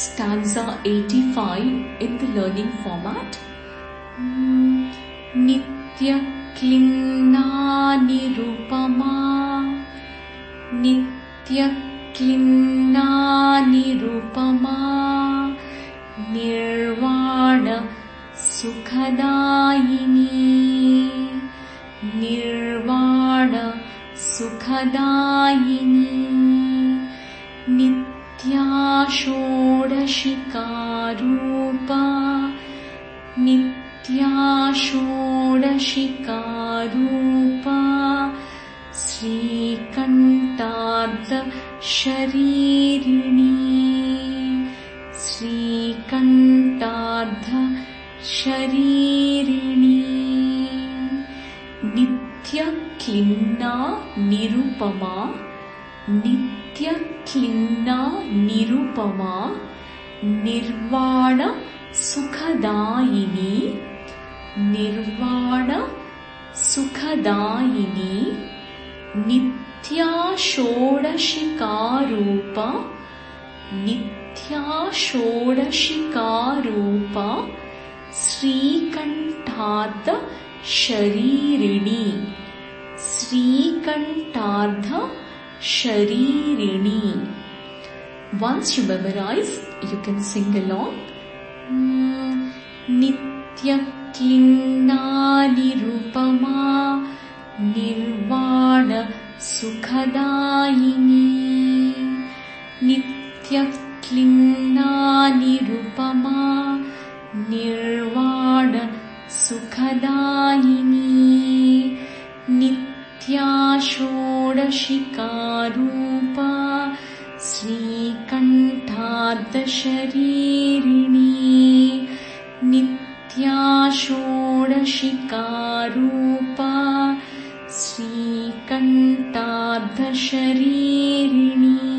stanza 85 in the learning format. Nitya Klinna Nirupama. Nitya Klinna Nirupama. Nirvana षोडशिकारूपा नित्या षोडशिकारूपा श्रीकण्ठार्ध शरीरिणी श्रीकण्ठार्ध शरीरिणी नित्यक्लिन्ना निरुपमा नित्यक्लिन्ना निरुपमा निर्वाण सुखदायिनी। निर्वाण सुखदायिनी। नित्या षोडशिकारूपा नित्या षोडशिकारूपा श्रीकण्ठार्ध शरीरिणी। श्रीकण्ठार्ध शरीरिणी Once you memorize, you can sing along. नित्यक्लिन्ना Nirupama निर्वाण सुखदायिनी नित्यक्लिन्ना निरुपमा निर्वाण सुखदायिनी नित्या षोडशिकारूपा श्रीकण्ठार्धशरीरिणी नित्या षोडशिकारूपा श्रीकण्ठार्धशरीरिणी